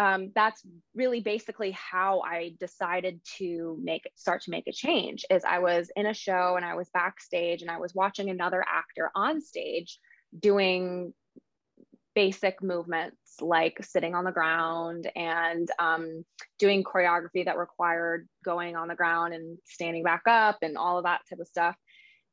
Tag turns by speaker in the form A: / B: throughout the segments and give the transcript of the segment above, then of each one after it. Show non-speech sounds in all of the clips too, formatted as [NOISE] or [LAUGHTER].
A: um, that's really basically how I decided to make start to make a change. Is I was in a show and I was backstage and I was watching another actor on stage doing basic movements like sitting on the ground and um, doing choreography that required going on the ground and standing back up and all of that type of stuff.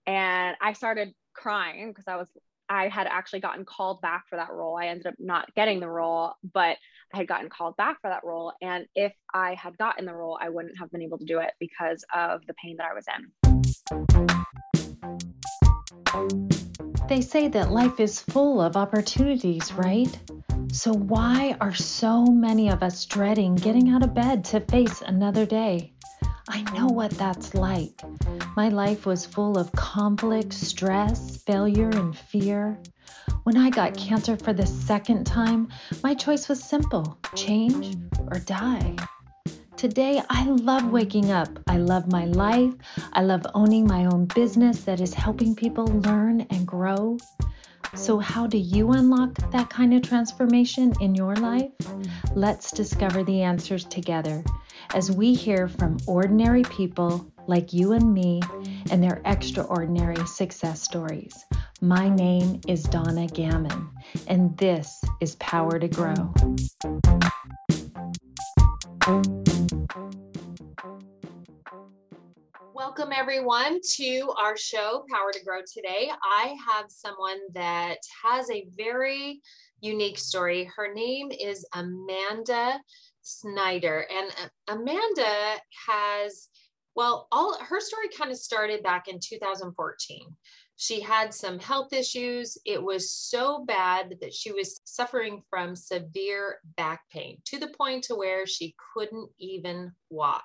A: And I started crying because I was I had actually gotten called back for that role. I ended up not getting the role, but I had gotten called back for that role. And if I had gotten the role, I wouldn't have been able to do it because of the pain that I was
B: in. They say that life is full of opportunities, right? So, why are so many of us dreading getting out of bed to face another day? I know what that's like. My life was full of conflict, stress, failure, and fear. When I got cancer for the second time, my choice was simple change or die. Today, I love waking up. I love my life. I love owning my own business that is helping people learn and grow. So, how do you unlock that kind of transformation in your life? Let's discover the answers together as we hear from ordinary people like you and me and their extraordinary success stories. My name is Donna Gammon, and this is Power to Grow.
C: Welcome, everyone, to our show, Power to Grow. Today, I have someone that has a very unique story. Her name is Amanda Snyder. And Amanda has, well, all her story kind of started back in 2014. She had some health issues. It was so bad that she was suffering from severe back pain to the point to where she couldn't even walk.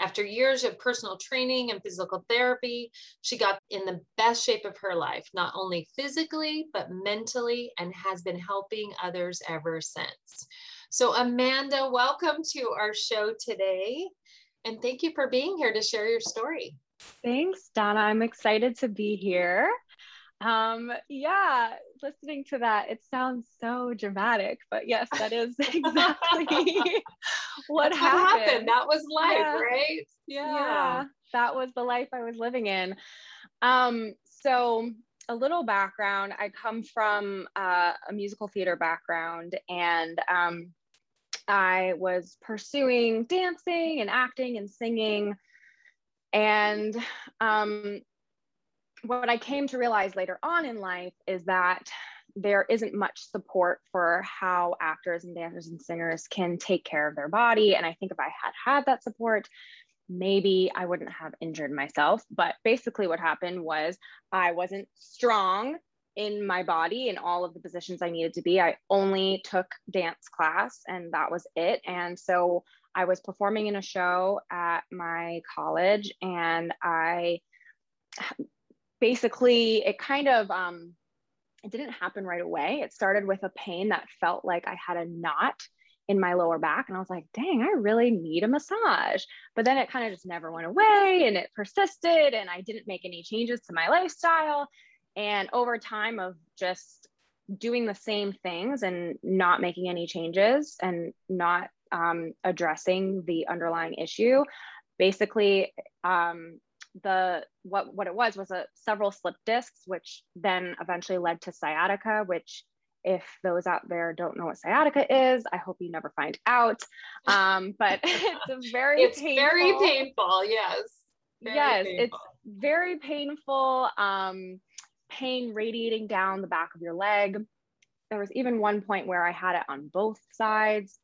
C: After years of personal training and physical therapy, she got in the best shape of her life, not only physically, but mentally, and has been helping others ever since. So, Amanda, welcome to our show today. And thank you for being here to share your story.
A: Thanks, Donna. I'm excited to be here. Um, yeah, listening to that, it sounds so dramatic, but yes, that [LAUGHS] is [LAUGHS] exactly what, happened. what, happened.
C: That was life, yeah. right?
A: Yeah. yeah, that was the life I was living in. Um, so a little background I come from uh, a musical theater background, and um, I was pursuing dancing and acting and singing and um, what I came to realize later on in life is that there isn't much support for how actors and dancers and singers can take care of their body. And I think if I had had that support, maybe I wouldn't have injured myself. But basically, what happened was I wasn't strong in my body in all of the positions I needed to be. I only took dance class and that was it. And so I was performing in a show at my college and I basically, it kind of, um, it didn't happen right away. It started with a pain that felt like I had a knot in my lower back. And I was like, dang, I really need a massage. But then it kind of just never went away and it persisted. And I didn't make any changes to my lifestyle. And over time of just doing the same things and not making any changes and not um, addressing the underlying issue. Basically, um, the what what it was was a several slip discs, which then eventually led to sciatica, which if those out there don't know what sciatica is, I hope you never find out. Um, but [LAUGHS] it's a very
C: it's
A: painful,
C: very painful. Yes.
A: Very yes, painful. it's very painful. Um, pain radiating down the back of your leg. There was even one point where I had it on both sides.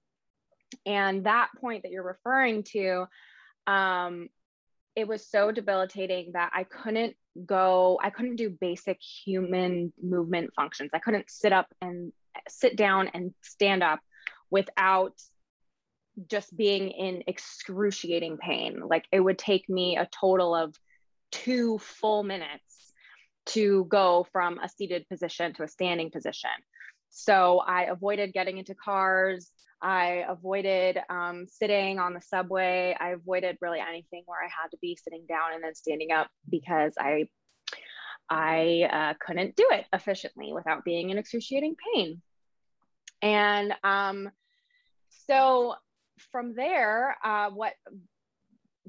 A: And that point that you're referring to, um, it was so debilitating that I couldn't go, I couldn't do basic human movement functions. I couldn't sit up and sit down and stand up without just being in excruciating pain. Like it would take me a total of two full minutes to go from a seated position to a standing position. So I avoided getting into cars. I avoided um, sitting on the subway. I avoided really anything where I had to be sitting down and then standing up because I I uh, couldn't do it efficiently without being in excruciating pain. And um, so from there, uh, what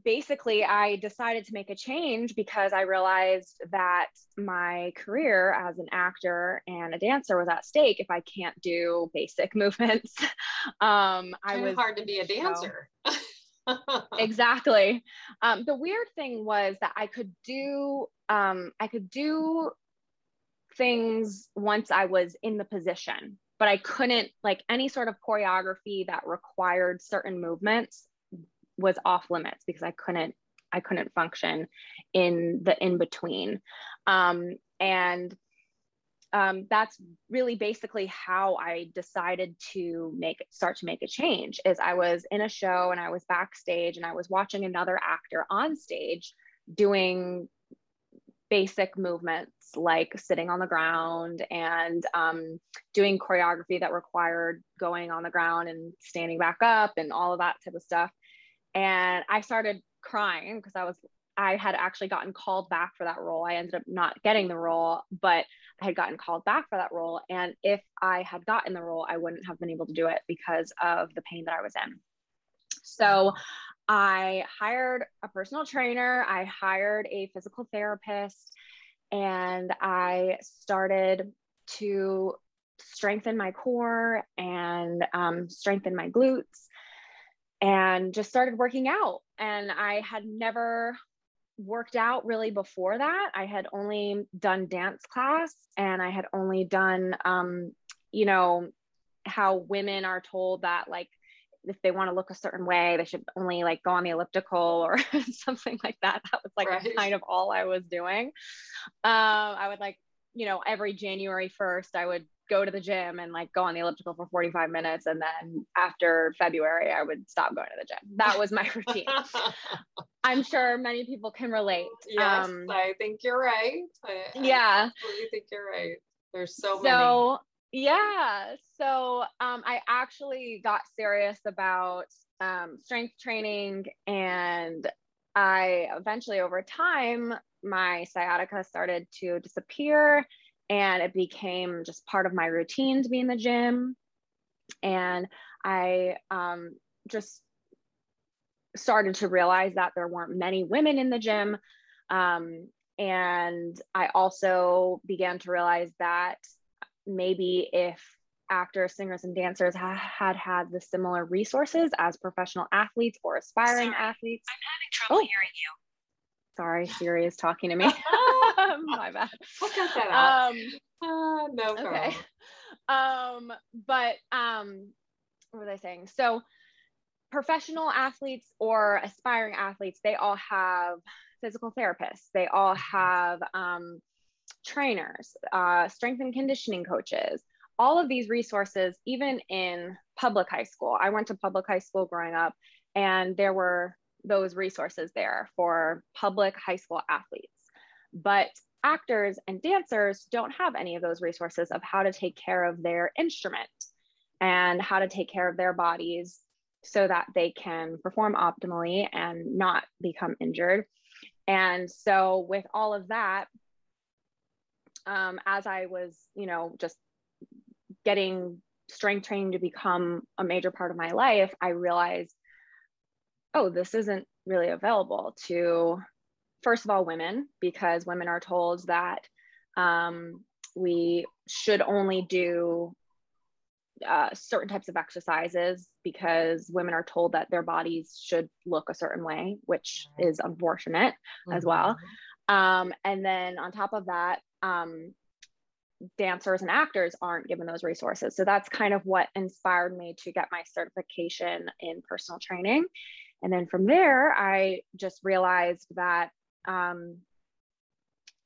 A: basically I decided to make a change because I realized that my career as an actor and a dancer was at stake if I can't do basic [LAUGHS] movements.
C: um, I was hard to be a [LAUGHS] dancer. [LAUGHS]
A: exactly. Um, the weird thing was that I could do um, I could do things once I was in the position, but I couldn't like any sort of choreography that required certain movements was off limits because I couldn't I couldn't function in the in between. Um, and um, that's really basically how I decided to make start to make a change is I was in a show and I was backstage and I was watching another actor on stage doing basic movements like sitting on the ground and um, doing choreography that required going on the ground and standing back up and all of that type of stuff and I started crying because I was I had actually gotten called back for that role. I ended up not getting the role, but I had gotten called back for that role. And if I had gotten the role, I wouldn't have been able to do it because of the pain that I was in. So I hired a personal trainer, I hired a physical therapist, and I started to strengthen my core and um, strengthen my glutes and just started working out. And I had never worked out really before that. I had only done dance class and I had only done, um, you know, how women are told that like if they want to look a certain way, they should only like go on the elliptical or [LAUGHS] something like that. That was like right. kind of all I was doing. Um, I would like, you know, every January 1st, I would go to the gym and like go on the elliptical for 45 minutes and then after february i would stop going to the gym. That was my [LAUGHS] routine. [LAUGHS] I'm sure many people can relate
C: yes um, i think you're right. I,
A: yeah.
C: i think you're right. There's so, many.
A: so many. yeah. So um, i actually got serious about um, strength training and i eventually over time my sciatica started to disappear and it became just part of my routine to be in the gym. And i um, just started to realize that there weren't many women in the gym. Um, and i also began to realize that maybe if actors singers and dancers ha- had had the similar resources as professional athletes or aspiring Sorry, athletes.
C: I'm having trouble oh. hearing you
A: Sorry, Siri is talking to me. [LAUGHS] [LAUGHS] My bad.
C: We'll cut that out. Um, uh, no problem. Okay. [LAUGHS]
A: Um, but um, what was I saying? So, professional athletes or aspiring athletes, they all have physical therapists. They all have um, trainers, uh, strength and conditioning coaches. All of these resources, even in public high school. I went to public high school growing up, and there were those resources there for public high school athletes. But actors and dancers don't have any of those resources of how to take care of their instrument and how to take care of their bodies so that they can perform optimally and not become injured. And so, with all of that, um, as I was, you know, just getting strength training to become a major part of my life, I realized oh, this isn't really available to, first of all, women, because women are told that um, we should only do uh, certain types of exercises because women are told that their bodies should look a certain way, which is unfortunate mm-hmm. as well. Um, and then on top of that, um, dancers and actors aren't given those resources. So that's kind of what inspired me to get my certification in personal training. And then from there, I just realized that um,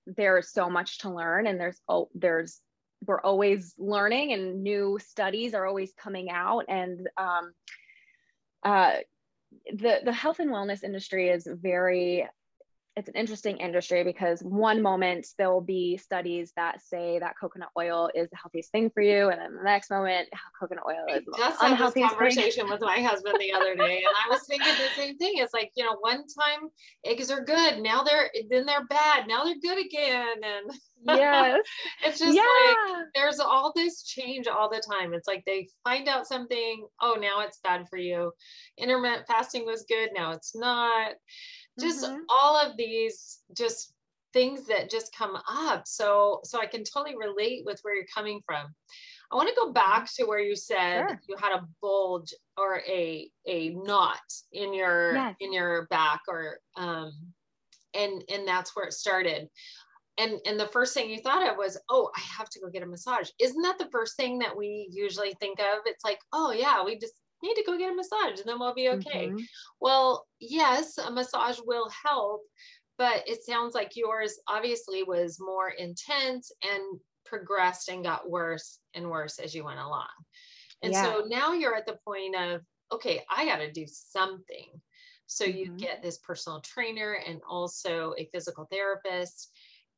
A: there's so much to learn, and there's oh, there's we're always learning, and new studies are always coming out, and um, uh, the the health and wellness industry is very it's an interesting industry because one moment there will be studies that say that coconut oil is the healthiest thing for you, and then the next moment coconut oil is the
C: just had this conversation with my husband the other day, and I was thinking the same thing. It's like you know, one time eggs are good, now they're then they're bad, now they're good again, and
A: yes, [LAUGHS]
C: it's just yeah. like there's all this change all the time. It's like they find out something, oh, now it's bad for you. Intermittent fasting was good, now it's not just mm-hmm. all of these just things that just come up so so i can totally relate with where you're coming from i want to go back to where you said sure. you had a bulge or a a knot in your yes. in your back or um and and that's where it started and and the first thing you thought of was oh i have to go get a massage isn't that the first thing that we usually think of it's like oh yeah we just need to go get a massage and then we'll be okay. Mm-hmm. Well, yes, a massage will help, but it sounds like yours obviously was more intense and progressed and got worse and worse as you went along. And yeah. so now you're at the point of, okay, I got to do something. So you mm-hmm. get this personal trainer and also a physical therapist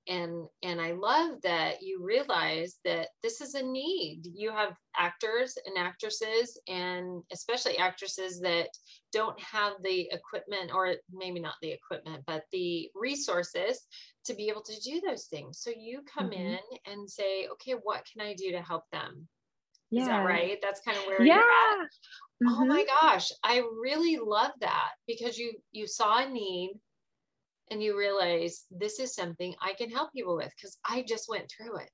C: and and i love that you realize that this is a need you have actors and actresses and especially actresses that don't have the equipment or maybe not the equipment but the resources to be able to do those things so you come mm-hmm. in and say okay what can i do to help them yeah. is that right that's kind of where yeah. you're at mm-hmm. oh my mm-hmm. gosh i really love that because you you saw a need and you realize this is something I can help people with because I just went through it.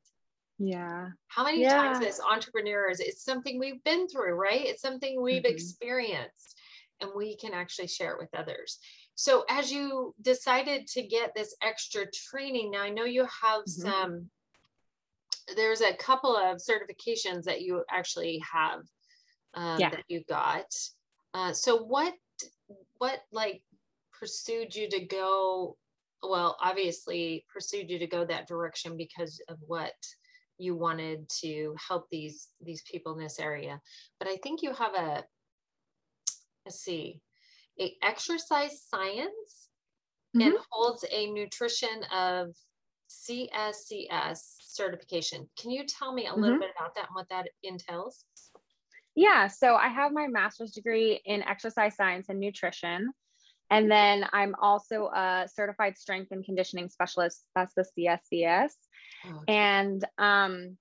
A: Yeah.
C: How many yeah. times as entrepreneurs, it's something we've been through, right? It's something we've mm-hmm. experienced and we can actually share it with others. So as you decided to get this extra training, now I know you have mm-hmm. some there's a couple of certifications that you actually have um, yeah. that you got. Uh, so what what like pursued you to go well obviously pursued you to go that direction because of what you wanted to help these these people in this area but i think you have a let's see a exercise science mm-hmm. and holds a nutrition of cscs certification can you tell me a little mm-hmm. bit about that and what that entails
A: yeah so i have my master's degree in exercise science and nutrition and then I'm also a certified strength and conditioning specialist. That's the CSCS. Oh. And um,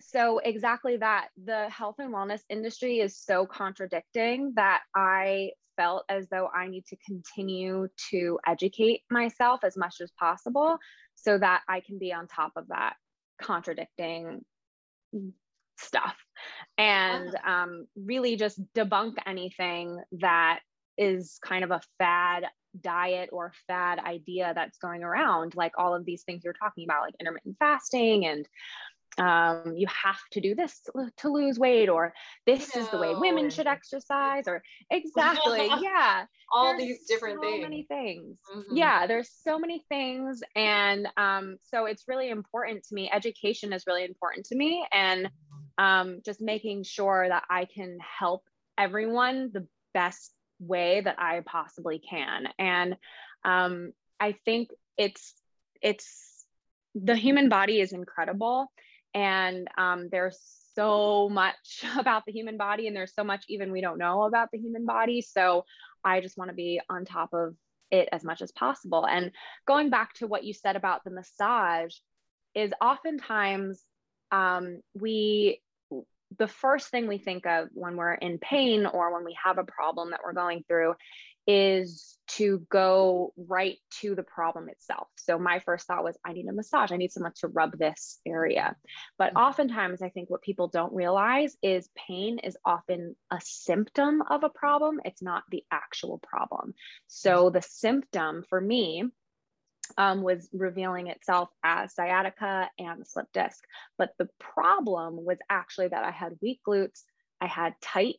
A: so, exactly that. The health and wellness industry is so contradicting that I felt as though I need to continue to educate myself as much as possible so that I can be on top of that contradicting stuff and um, really just debunk anything that is kind of a fad diet or fad idea that's going around like all of these things you're talking about like intermittent fasting and um, you have to do this to lose weight or this no. is the way women should exercise or [LAUGHS] exactly yeah [LAUGHS]
C: all there's these different
A: so
C: things
A: many things mm-hmm. yeah there's so many things and um, so it's really important to me education is really important to me and um, just making sure that i can help everyone the best way that I possibly can. And um, I think it's it's the human body is incredible, and um, there's so much [LAUGHS] about the human body, and there's so much even we don't know about the human body. So I just want to be on top of it as much as possible. And going back to what you said about the massage, is oftentimes um, we the first thing we think of when we're in pain or when we have a problem that we're going through is to go right to the problem itself. So my first thought was, I need a massage. I need someone to rub this area. But mm-hmm. oftentimes, I think what people don't realize is pain is often a symptom of a problem. It's not the actual problem. So the symptom for me um, was revealing itself as sciatica and the slip disc. But the problem was actually that I had weak glutes, I had tight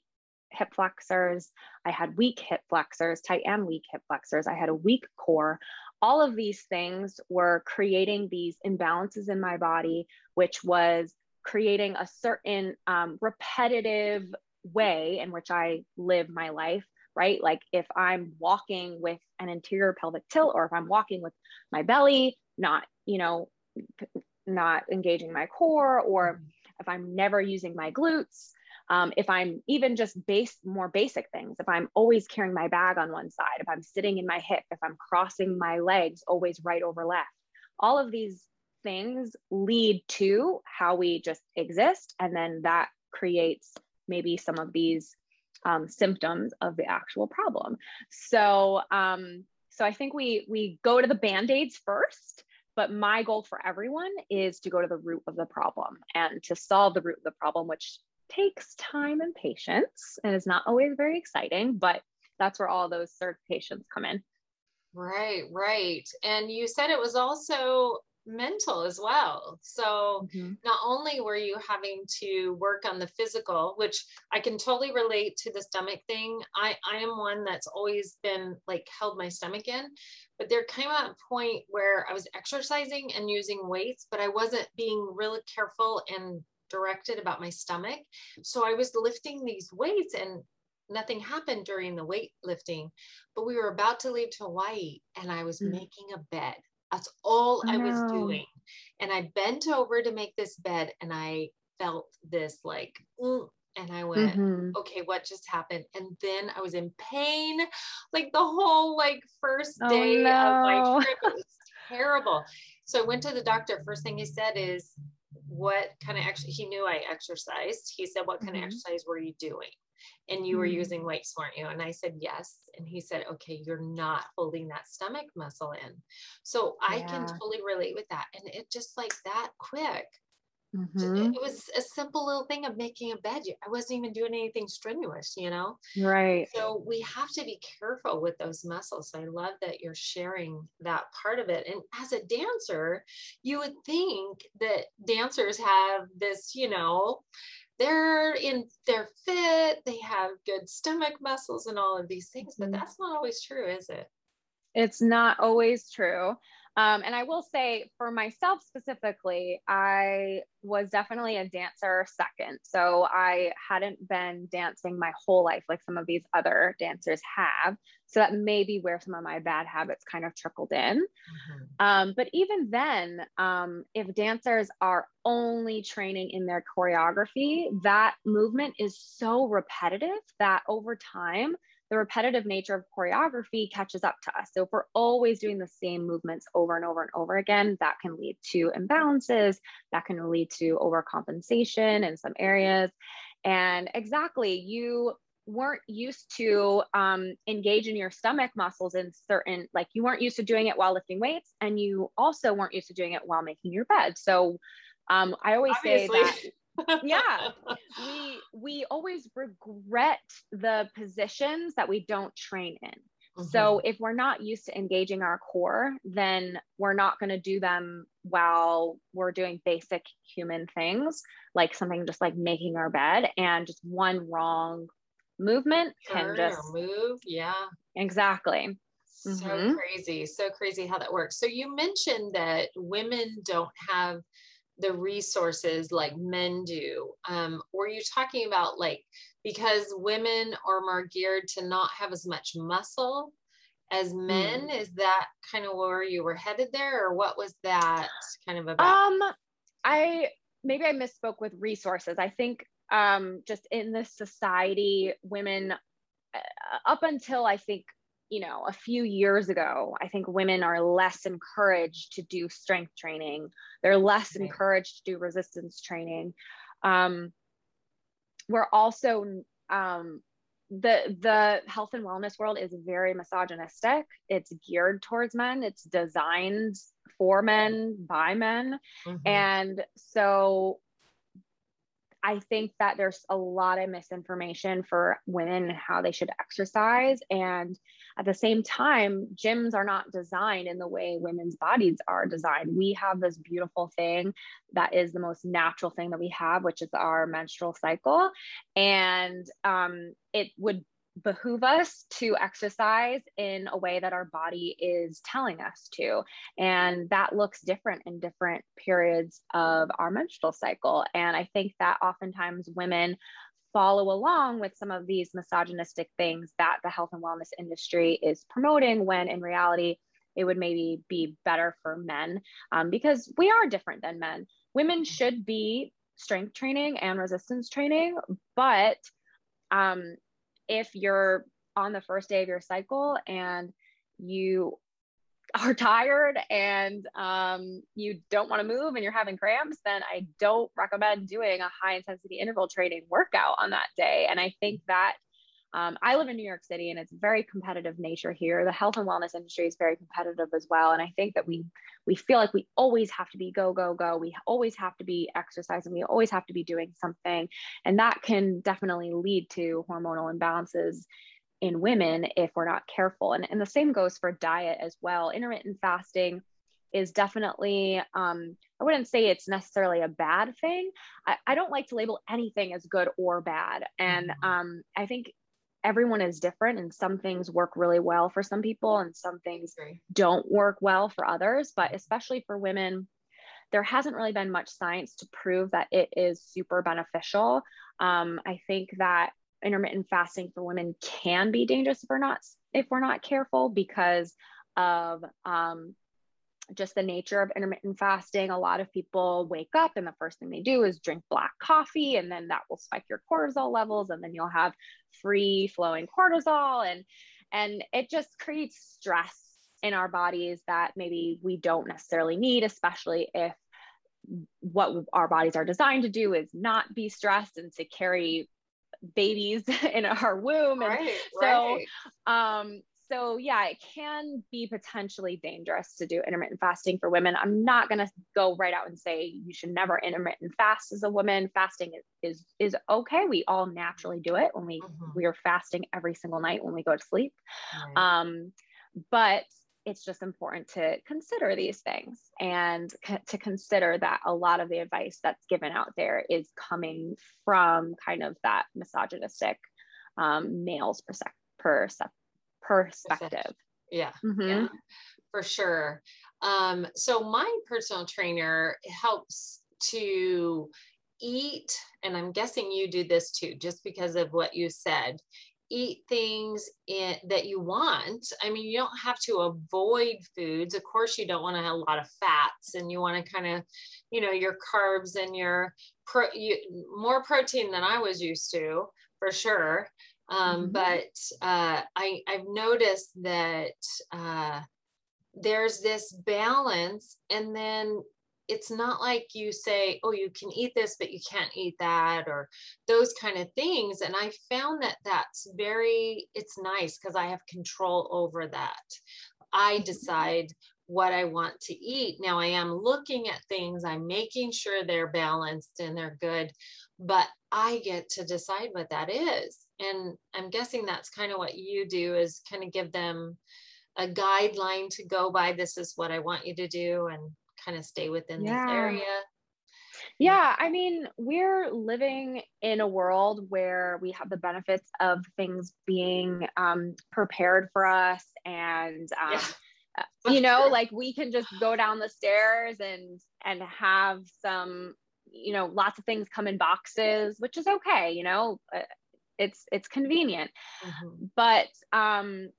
A: hip flexors, I had weak hip flexors, tight and weak hip flexors, I had a weak core. All of these things were creating these imbalances in my body, which was creating a certain um, repetitive way in which I live my life right? Like if I'm walking with an anterior pelvic tilt or if I'm walking with my belly, not, you know, not engaging my core, or if I'm never using my glutes, um, if I'm even just base more basic things, if I'm always carrying my bag on one side, if I'm sitting in my hip, if I'm crossing my legs always right over left, all of these things lead to how we just exist. And then that creates maybe some of these um, symptoms of the actual problem. So, um, so I think we we go to the band-aids first but my goal for everyone is to go to the root of the problem and to solve the root of the problem which takes time and patience and is not always very exciting, but that's where all those certifications come in.
C: Right, right. And you said it was also mental as well. So mm-hmm. not only were you having to work on the physical, which I can totally relate to the stomach thing. I I am one that's always been like held my stomach in, but there came a point where I was exercising and using weights, but I wasn't being really careful and directed about my stomach. So I was lifting these weights and nothing happened during the weight lifting, but we were about to leave to Hawaii and I was mm. making a bed. That's all oh, I was doing. And I bent over to make this bed and I felt this like, mm, and I went, mm-hmm. okay, what just happened? And then I was in pain, like the whole like first oh, day oh, no. of my trip. It was [LAUGHS] terrible. So I went to the doctor. First thing he said is, what kind of actually he knew I exercised. He said, What kind mm-hmm. of exercise were you doing? And you mm-hmm. were using weights, weren't you? And I said, Yes. And he said, Okay, you're not holding that stomach muscle in. So yeah. I can totally relate with that. And it just like that quick. Mm-hmm. It was a simple little thing of making a bed. I wasn't even doing anything strenuous, you know?
A: Right.
C: So we have to be careful with those muscles. So I love that you're sharing that part of it. And as a dancer, you would think that dancers have this, you know, they're in they're fit, they have good stomach muscles and all of these things, but mm-hmm. that's not always true, is it?
A: It's not always true. Um, and I will say for myself specifically, I was definitely a dancer second. So I hadn't been dancing my whole life like some of these other dancers have. So that may be where some of my bad habits kind of trickled in. Mm-hmm. Um, but even then, um, if dancers are only training in their choreography, that movement is so repetitive that over time, the repetitive nature of choreography catches up to us. So if we're always doing the same movements over and over and over again, that can lead to imbalances, that can lead to overcompensation in some areas. And exactly, you weren't used to um, engage in your stomach muscles in certain, like you weren't used to doing it while lifting weights, and you also weren't used to doing it while making your bed. So um, I always Obviously. say that yeah. We we always regret the positions that we don't train in. Mm-hmm. so if we're not used to engaging our core then we're not going to do them while we're doing basic human things like something just like making our bed and just one wrong movement can just
C: move yeah.
A: Exactly.
C: So mm-hmm. crazy so crazy how that works. So you mentioned that women don't have the resources like men do? Um, were you talking about like because women are more geared to not have as much muscle as men? Mm. Is that kind of where you were headed there, or what was that kind of about?
A: Um, I maybe I misspoke with resources. I think um, just in this society, women uh, up until I think you know a few years ago i think women are less encouraged to do strength training they're less right. encouraged to do resistance training um, we're also um, the the health and wellness world is very misogynistic it's geared towards men it's designed for men by men mm-hmm. and so I think that there's a lot of misinformation for women and how they should exercise. And at the same time, gyms are not designed in the way women's bodies are designed. We have this beautiful thing that is the most natural thing that we have, which is our menstrual cycle. And um, it would behoove us to exercise in a way that our body is telling us to. And that looks different in different periods of our menstrual cycle. And I think that oftentimes women follow along with some of these misogynistic things that the health and wellness industry is promoting when in reality it would maybe be better for men um, because we are different than men. Women should be strength training and resistance training but um, if you're on the first day of your cycle and you are tired and um, you don't want to move and you're having cramps, then I don't recommend doing a high intensity interval training workout on that day. And I think that um, I live in New York City and it's very competitive nature here. The health and wellness industry is very competitive as well. And I think that we we feel like we always have to be go, go, go. We always have to be exercising. We always have to be doing something. And that can definitely lead to hormonal imbalances in women if we're not careful. And, and the same goes for diet as well. Intermittent fasting is definitely, um, I wouldn't say it's necessarily a bad thing. I, I, don't like to label anything as good or bad. And mm-hmm. um, I think everyone is different and some things work really well for some people and some things don't work well for others. But especially for women, there hasn't really been much science to prove that it is super beneficial. Um, I think that intermittent fasting for women can be dangerous if we're not if we're not careful because of um, just the nature of intermittent fasting. A lot of people wake up and the first thing they do is drink black coffee, and then that will spike your cortisol levels, and then you'll have free flowing cortisol, and and it just creates stress in our bodies that maybe we don't necessarily need, especially if what our bodies are designed to do is not be stressed and to carry babies [LAUGHS] in our womb. And right, so, right. um, so yeah, it can be potentially dangerous to do intermittent fasting for women. I'm not going to go right out and say you should never intermittent fast as a woman. Fasting is is, is okay. We all naturally do it when we mm-hmm. we are fasting every single night when we go to sleep. Right. Um, but it's just important to consider these things and c- to consider that a lot of the advice that's given out there is coming from kind of that misogynistic um, male's perse- perspective.
C: Yeah, mm-hmm. yeah, for sure. Um, so my personal trainer helps to eat, and I'm guessing you do this too, just because of what you said eat things in, that you want. I mean, you don't have to avoid foods. Of course, you don't want to have a lot of fats, and you want to kind of, you know, your carbs and your pro, you, more protein than I was used to, for sure. Um, mm-hmm. But uh, I, I've noticed that uh, there's this balance, and then it's not like you say, oh, you can eat this, but you can't eat that, or those kind of things. And I found that that's very, it's nice because I have control over that. I mm-hmm. decide what I want to eat. Now I am looking at things, I'm making sure they're balanced and they're good, but I get to decide what that is. And I'm guessing that's kind of what you do is kind of give them a guideline to go by. This is what I want you to do. And kind of stay within yeah. this area?
A: Yeah, I mean, we're living in a world where we have the benefits of things being um, prepared for us, and um, yeah. Uh, you know, [LAUGHS] like we can just go down the stairs and and have some, you know, lots of things come in boxes, which is okay. You know, uh, it's it's convenient, mm-hmm. but um,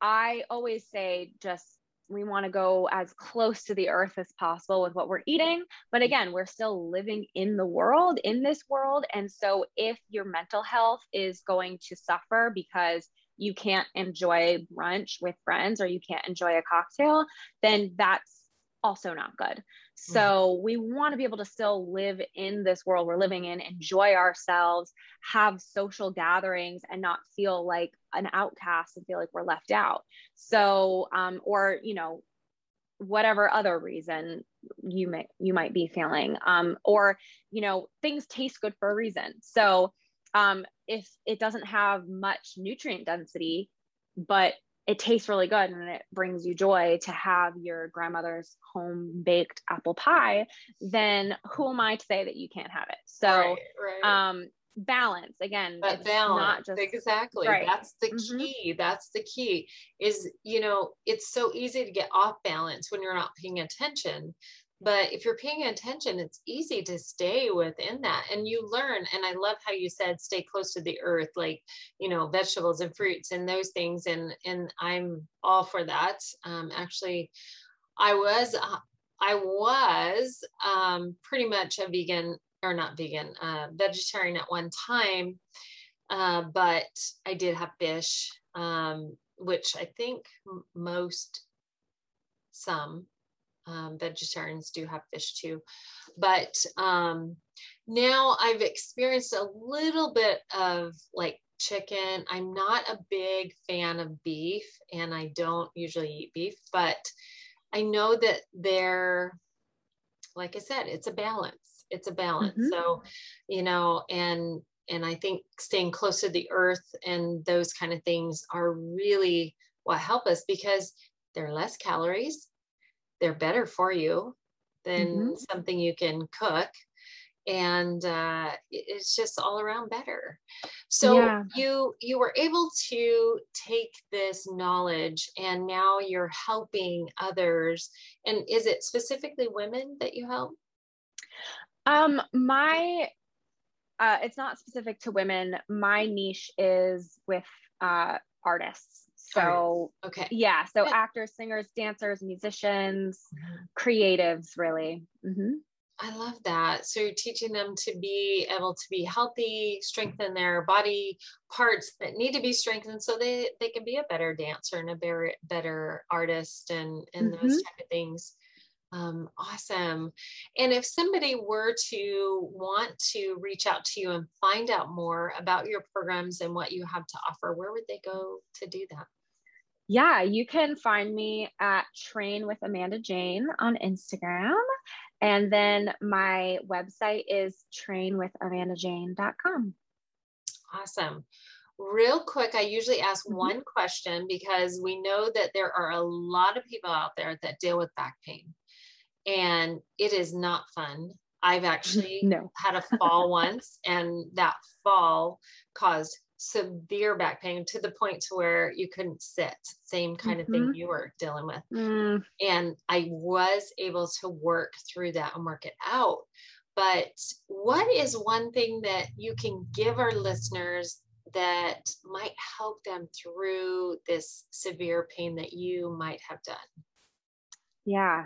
A: I always say just we want to go as close to the earth as possible with what we're eating. But again, we're still living in the world, in this world. And so if your mental health is going to suffer because you can't enjoy brunch with friends or you can't enjoy a cocktail, then that's also not good. Mm-hmm. So we want to be able to still live in this world we're living in, enjoy ourselves, have social gatherings, and not feel like an outcast and feel like we're left out. So, um, or you know, whatever other reason you may you might be feeling, um, or you know, things taste good for a reason. So, um, if it doesn't have much nutrient density, but it tastes really good and it brings you joy to have your grandmother's home baked apple pie, then who am I to say that you can't have it? So, right, right. um, balance again
C: but balance not just exactly right. that's the mm-hmm. key that's the key is you know it's so easy to get off balance when you're not paying attention but if you're paying attention it's easy to stay within that and you learn and i love how you said stay close to the earth like you know vegetables and fruits and those things and and i'm all for that. Um, actually i was uh, i was um, pretty much a vegan or not vegan uh, vegetarian at one time uh, but i did have fish um, which i think most some um, vegetarians do have fish too. But um, now I've experienced a little bit of like chicken. I'm not a big fan of beef and I don't usually eat beef, but I know that they're, like I said, it's a balance. It's a balance. Mm-hmm. So, you know, and and I think staying close to the earth and those kind of things are really what help us because they're less calories they're better for you than mm-hmm. something you can cook. And uh, it's just all around better. So yeah. you you were able to take this knowledge and now you're helping others. And is it specifically women that you help?
A: Um my uh, it's not specific to women. My niche is with uh, artists so, okay. Yeah. So, Good. actors, singers, dancers, musicians, mm-hmm. creatives, really. Mm-hmm.
C: I love that. So, you're teaching them to be able to be healthy, strengthen their body parts that need to be strengthened so they, they can be a better dancer and a better, better artist and, and mm-hmm. those type of things. Um, awesome. And if somebody were to want to reach out to you and find out more about your programs and what you have to offer, where would they go to do that?
A: yeah, you can find me at Train with Amanda Jane on Instagram. And then my website is trainwithamandajane.com.
C: Awesome. Real quick, I usually ask mm-hmm. one question because we know that there are a lot of people out there that deal with back pain, and it is not fun. I've actually [LAUGHS] no. had a fall [LAUGHS] once, and that fall caused severe back pain to the point to where you couldn't sit same kind mm-hmm. of thing mm-hmm. you were dealing with mm. and i was able to work through that and work it out but what is one thing that you can give our listeners that might help them through this severe pain that you might have done
A: yeah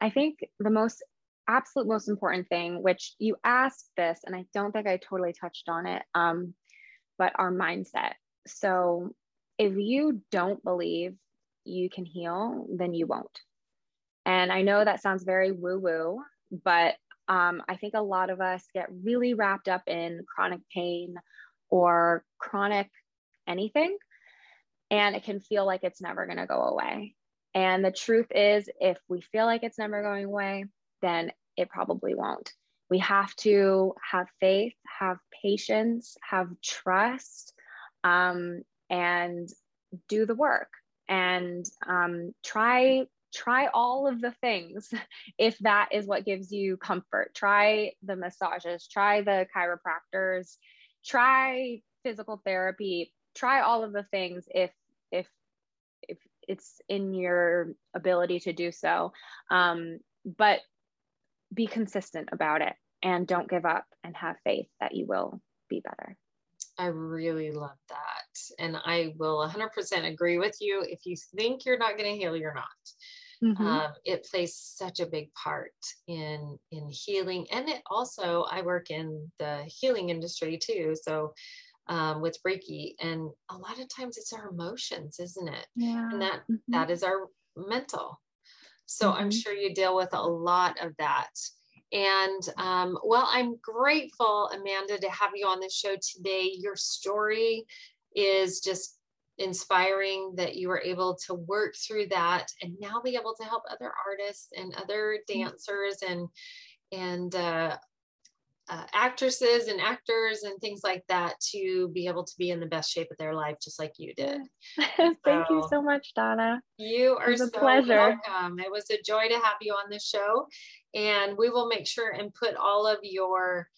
A: i think the most absolute most important thing which you asked this and i don't think i totally touched on it um, but our mindset. So if you don't believe you can heal, then you won't. And I know that sounds very woo woo, but um, I think a lot of us get really wrapped up in chronic pain or chronic anything, and it can feel like it's never going to go away. And the truth is, if we feel like it's never going away, then it probably won't. We have to have faith, have patience, have trust, um, and do the work. And um, try try all of the things [LAUGHS] if that is what gives you comfort. Try the massages try the chiropractors try physical therapy try all of the things if if it's in your ability to do so um, but be consistent about it and don't give up and have faith that you will be better.
C: I really love that. And I will 100% agree with you. If you think you're not going to heal, you're not. Mm-hmm. Um, it plays such a big part in in healing and it also i work in the healing industry too so um, with reiki and a lot of times it's our emotions isn't it yeah and that, mm-hmm. that is our mental so mm-hmm. i'm sure you deal with a lot of that and um, well, I'm grateful, Amanda, to have you on the show today. Your story is just inspiring that you were able to work through that and now be able to help other artists and other mm. dancers and and uh, uh, actresses and actors and things like that to be able to be in the best shape of their life, just like you did. [LAUGHS]
A: Thank so, you so much, Donna.
C: You are so pleasure. welcome. It was a joy to have you on the show, and we will make sure and put all of your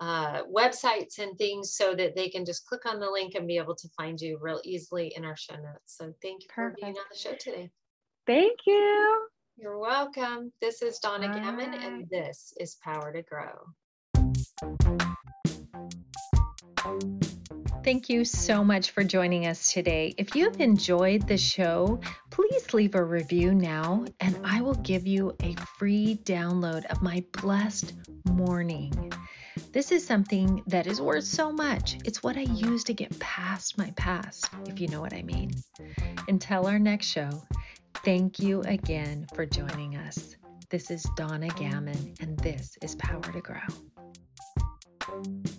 C: uh, websites and things so that they can just click on the link and be able to find you real easily in our show notes. So thank you Perfect. for being on the show today.
A: Thank you. You're welcome. This is Donna. Gammon, and this is Power to Grow.
C: Thank you so much for joining us today. If you have enjoyed the show, please leave a review now, and I will give you a free download of my blessed morning. This is something that is worth so much. It's what I use to get past my past, if you know what I mean. Until our next show, thank you again for joining us. This is Donna Gammon, and this is Power to Grow. Bye.